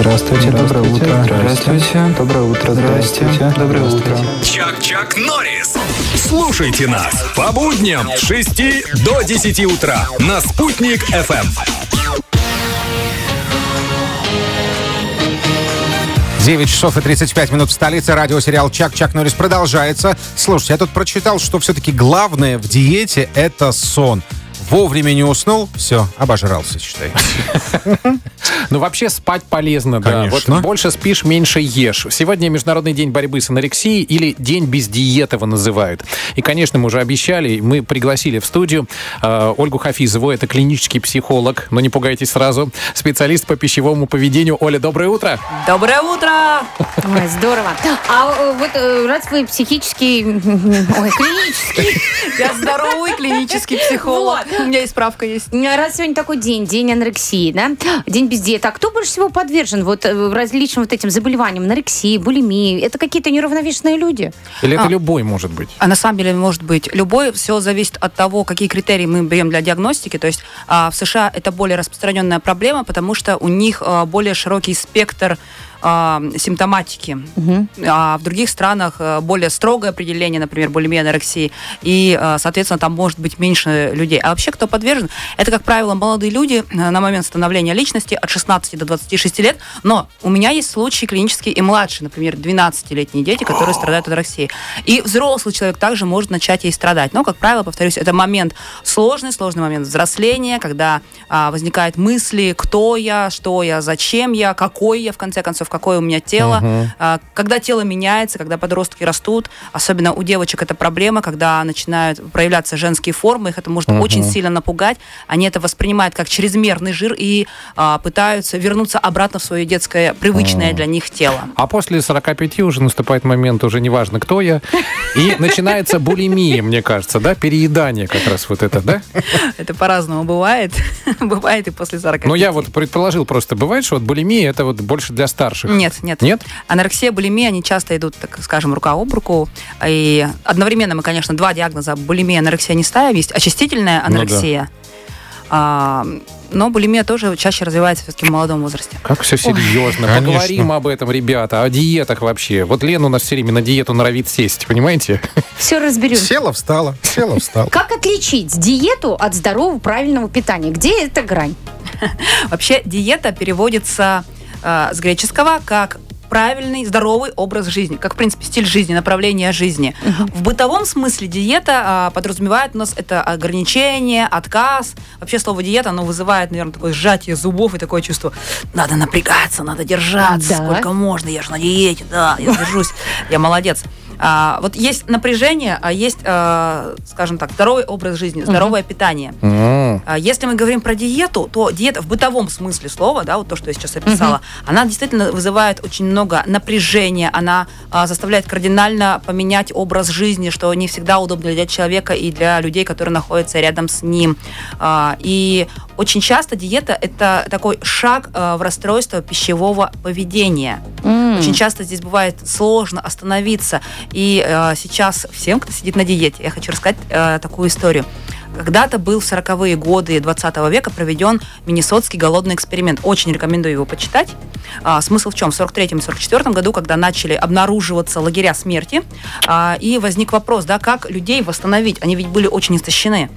Здравствуйте, доброе утро. Здравствуйте. Доброе утро. Здравствуйте. Доброе утро. Чак-Чак Норрис. Слушайте нас по будням с 6 до 10 утра на «Спутник FM. 9 часов и 35 минут в столице. Радиосериал «Чак Чак Норрис» продолжается. Слушайте, я тут прочитал, что все-таки главное в диете — это сон. Вовремя не уснул, все, обожрался, считай. Ну, вообще спать полезно, да. Вот больше спишь, меньше ешь. Сегодня Международный день борьбы с анорексией или День без диеты его называют. И, конечно, мы уже обещали, мы пригласили в студию э, Ольгу Хафизову, это клинический психолог, но не пугайтесь сразу, специалист по пищевому поведению. Оля, доброе утро. Доброе утро! Ой, здорово. А э, вот э, раз вы психический, ой, клинический, Я здоровый клинический психолог. У меня и справка есть. раз сегодня такой день, день анорексии, да, день без диеты, а кто больше всего подвержен вот э, различным вот этим заболеваниям, анорексии, булимии? Это какие-то неравновешенные люди? Или это А. любой может быть? А на самом деле может быть любой. Все зависит от того, какие критерии мы берем для диагностики. То есть а, в США это более распространенная проблема, потому что у них а, более широкий спектр а, симптоматики. А в других странах а, более строгое определение, например, булимия, анорексии. И, а, соответственно, там может быть меньше людей. А вообще, кто подвержен? Это, как правило, молодые люди а, на момент становления личности от 16 до 26 лет. Но у меня есть случаи клинические и младшие, например, 12-летние дети, которые страдают от анорексии. И взрослый человек также может начать ей страдать. Но, как правило, повторюсь, это момент сложный, сложный момент взросления, когда а, возникают мысли, кто я, что я, зачем я, какой я, в конце концов, какое у меня тело. А, когда тело меняется, когда подростки растут, особенно у девочек это проблема, когда начинают проявляться женские формы, их это может очень сильно напугать. Они это воспринимают как чрезмерный жир и а, пытаются вернуться обратно в свое детское, привычное для них тело. А после 45 уже наступает момент, уже неважно, кто я, и начинается булимия, мне кажется, да? Переедание как раз вот это, да? Это по-разному бывает. бывает и после 40. Ну, я вот предположил просто, бывает, что вот булимия это вот больше для старших. Нет, нет. Нет? Анорексия, булимия, они часто идут, так скажем, рука об руку. И одновременно мы, конечно, два диагноза булимия и анорексия не ставим. Есть очистительная Ну да. анорексия. А, но булимия тоже чаще развивается все-таки в молодом возрасте. Как все серьезно. конечно. Поговорим об этом, ребята, о диетах вообще. Вот Лена у нас все время на диету норовит сесть, понимаете? Все разберем. Села, встала, села, встала. Как отличить диету от здорового правильного питания? Где эта грань? Вообще диета переводится э, с греческого как правильный, здоровый образ жизни, как, в принципе, стиль жизни, направление жизни. В бытовом смысле диета а, подразумевает у нас это ограничение, отказ. Вообще слово диета, оно вызывает, наверное, такое сжатие зубов и такое чувство, надо напрягаться, надо держаться, Да. сколько можно, я же на диете, да, я держусь, я молодец. А, вот есть напряжение, а есть, а, скажем так, здоровый образ жизни, здоровое питание. М. А Если мы говорим про диету, то диета в бытовом смысле слова, да, вот то, что я сейчас описала, она действительно вызывает очень много напряжения, она а, заставляет кардинально поменять образ жизни, что не всегда удобно для человека и для людей, которые находятся рядом с ним. А, и очень часто диета это такой шаг а, в расстройство пищевого поведения. Очень часто здесь бывает сложно остановиться. И э, сейчас всем, кто сидит на диете, я хочу рассказать э, такую историю. Когда-то был в 40-е годы 20 века проведен Миннесотский голодный эксперимент. Очень рекомендую его почитать. А, смысл в чем? В 43-44 году, когда начали обнаруживаться лагеря смерти, а, и возник вопрос, да, как людей восстановить? Они ведь были очень истощены.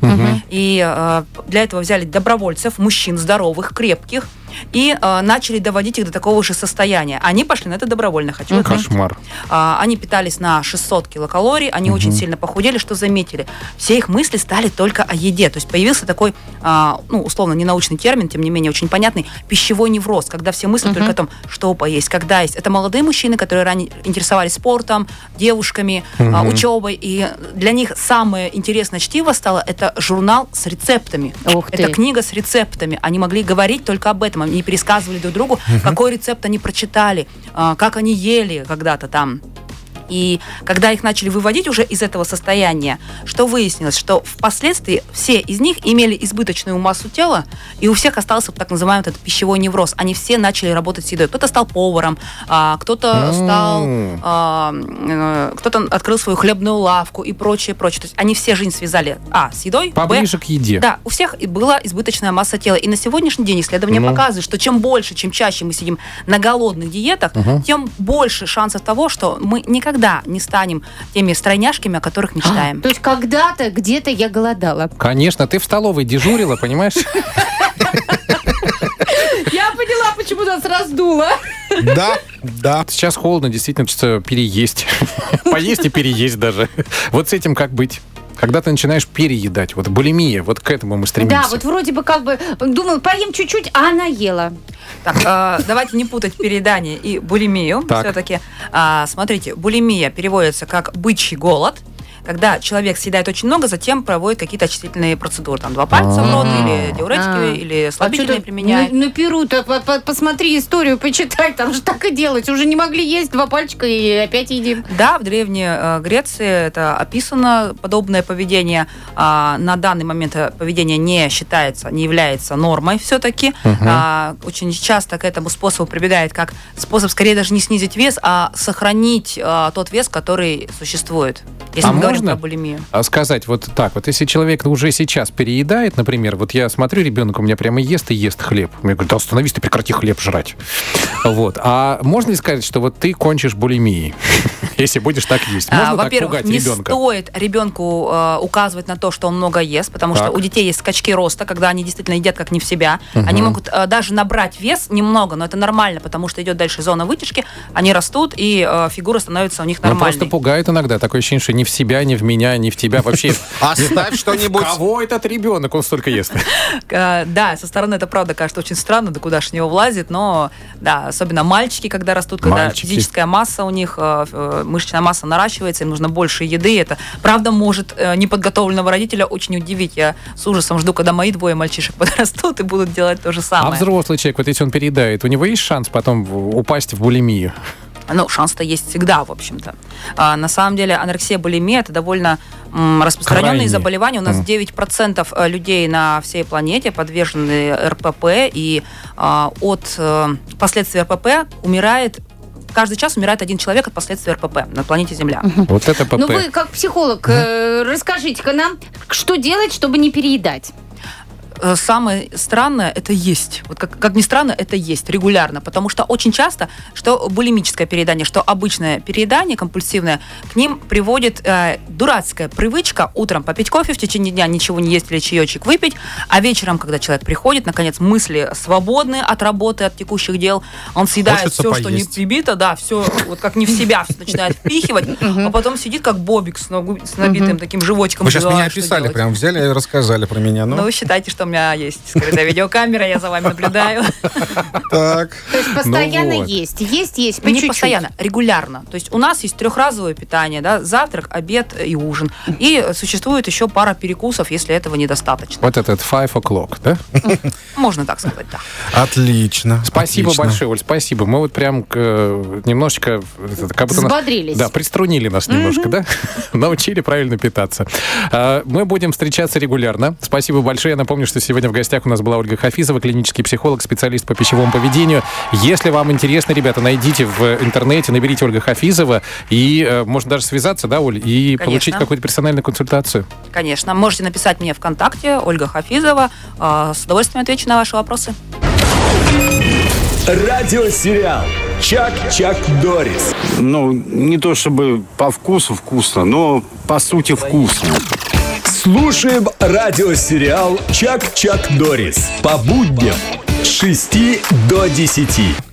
И э, для этого взяли добровольцев, мужчин здоровых, крепких, и э, начали доводить их до такого же состояния. Они пошли на это добровольно, хочу отметить. Кошмар. А, они питались на 600 килокалорий, они очень сильно похудели, что заметили. Все их мысли стали только о еде. То есть появился такой, а, ну, условно, ненаучный термин, тем не менее, очень понятный, пищевой невроз, когда все мысли только о том, что поесть, когда есть. Это молодые мужчины, которые ранее интересовались спортом, девушками, а, учебой, и для них самое интересное чтиво стало это журнал с рецептами. Ух ты. Это книга с рецептами. Они могли говорить только об этом. Они пересказывали друг другу, какой рецепт они прочитали, а, как они ели когда-то там. И когда их начали выводить уже из этого состояния, что выяснилось, что впоследствии все из них имели избыточную массу тела, и у всех остался так называемый этот пищевой невроз. Они все начали работать с едой. Кто-то стал поваром, а, кто-то стал, а, э, кто-то открыл свою хлебную лавку и прочее, прочее. То есть они все жизнь связали, а, с едой, б, Поближе к еде. да, у всех была избыточная масса тела. И на сегодняшний день исследования Ну. показывают, что чем больше, чем чаще мы сидим на голодных диетах, тем больше шансов того, что мы никогда не станем теми стройняшками, о которых мечтаем. То есть когда-то где-то я голодала. Конечно, ты в столовой дежурила, понимаешь? Я поняла, почему нас раздуло. Да, да. Сейчас холодно, действительно, хочется переесть. Поесть и переесть даже. Вот с этим как быть? Когда ты начинаешь переедать, вот булимия, вот к этому мы стремимся. Да, вот вроде бы как бы думала, поем чуть-чуть, а она ела. Так, э, давайте не путать переедание и булимию. Так. Все-таки, а, смотрите, булимия переводится как бычий голод. Когда человек съедает очень много, затем проводит какие-то очистительные процедуры. Там два пальца в рот, или диуретики, А. или А слабительные чё-то применяет. На, Перу-то по- посмотри историю, почитай, там же так и делать. Уже не могли есть два пальчика и опять едим. Да, в Древней э, Греции это описано, подобное поведение. А, на данный момент э, поведение не считается, не является нормой все-таки. очень часто к этому способу прибегает как способ скорее даже не снизить вес, а сохранить э, тот вес, который существует. Если А мы говорим можно? А сказать вот так, вот если человек уже сейчас переедает, например, вот я смотрю, ребенок у меня прямо ест и ест хлеб. Мне говорят, да остановись, ты прекрати хлеб жрать. Вот. А можно ли сказать, что вот ты кончишь булимией, если будешь так есть? А, Можно так Во-первых, не ребенка? стоит ребенку э, указывать на то, что он много ест, потому Так. что у детей есть скачки роста, когда они действительно едят как не в себя. Они могут э, даже набрать вес немного, но это нормально, потому что идет дальше зона вытяжки, они растут, и э, фигура становится у них нормальной. просто пугает иногда. Такое ощущение, что ни в себя, ни в меня, ни в тебя вообще. Оставь что-нибудь. Кого этот ребенок? Он столько ест. Да, со стороны это правда кажется очень странно, да куда ж в него влазит, но да, особенно мальчики, когда растут, когда физическая масса у них, мышечная масса наращивается, им нужно больше еды, это правда может э, неподготовленного родителя очень удивить. Я с ужасом жду, когда мои двое мальчишек подрастут и будут делать то же А самое. взрослый человек, вот если он переедает, у него есть шанс потом упасть в булимию? Ну, шанс-то есть всегда, в общем-то. А, на самом деле, анорексия, булимия – это довольно м, распространенные Крайне. заболевания. У нас Мгм. 9% э, людей на всей планете подвержены РПП, и а, от э, последствий РПП умирает Каждый час умирает один человек от последствий РПП на планете Земля. Вот это ПП. Ну вы, как психолог, э, расскажите-ка нам, что делать, чтобы не переедать? Э, Самое странное – это есть. Вот как, как ни странно, это есть регулярно. Потому что очень часто, что булимическое переедание, что обычное переедание компульсивное, к ним приводит э, дурацкая привычка утром попить кофе, в течение дня ничего не есть или чаечек выпить, а вечером, когда человек приходит, наконец, мысли свободны от работы, от текущих дел, он съедает Хочется все, что не поесть. прибито, да, все вот как не в себя начинает впихивать, а потом сидит как бобик с, ногу- с набитым таким животиком. Вы сейчас меня описали, прям взяли и рассказали про меня. Ну, Ну, вы считайте, что у меня есть скрытая видеокамера, я за вами наблюдаю. так. То есть постоянно вот. есть, есть, есть, по Не постоянно, регулярно. То есть у нас есть трехразовое питание, да, завтрак, обед и ужин. И существует еще пара перекусов, если этого недостаточно. Вот этот five o'clock, да? Можно так сказать, да. Отлично. Спасибо отлично. большое, Оль, спасибо. Мы вот прям э, немножечко... Как будто нас- Взбодрились. да, приструнили нас немножко, да? Научили правильно питаться. А, Мы будем встречаться регулярно. Спасибо большое. Я напомню, что сегодня в гостях у нас была Ольга Хафизова, клинический психолог, специалист по пищевому поведению. Если вам интересно, ребята, найдите в интернете, наберите Ольга Хафизова, и э, можно даже связаться, да, Оль, и Конечно. Получить какую-то персональную консультацию. Конечно. Можете написать мне ВКонтакте, Ольга Хафизова. А, С удовольствием отвечу на ваши вопросы. Радиосериал Чак-Чак Дорис. Ну, не то чтобы по вкусу вкусно, но по сути вкусно. Слушаем радиосериал Чак-Чак Дорис по будням с 6 до 10.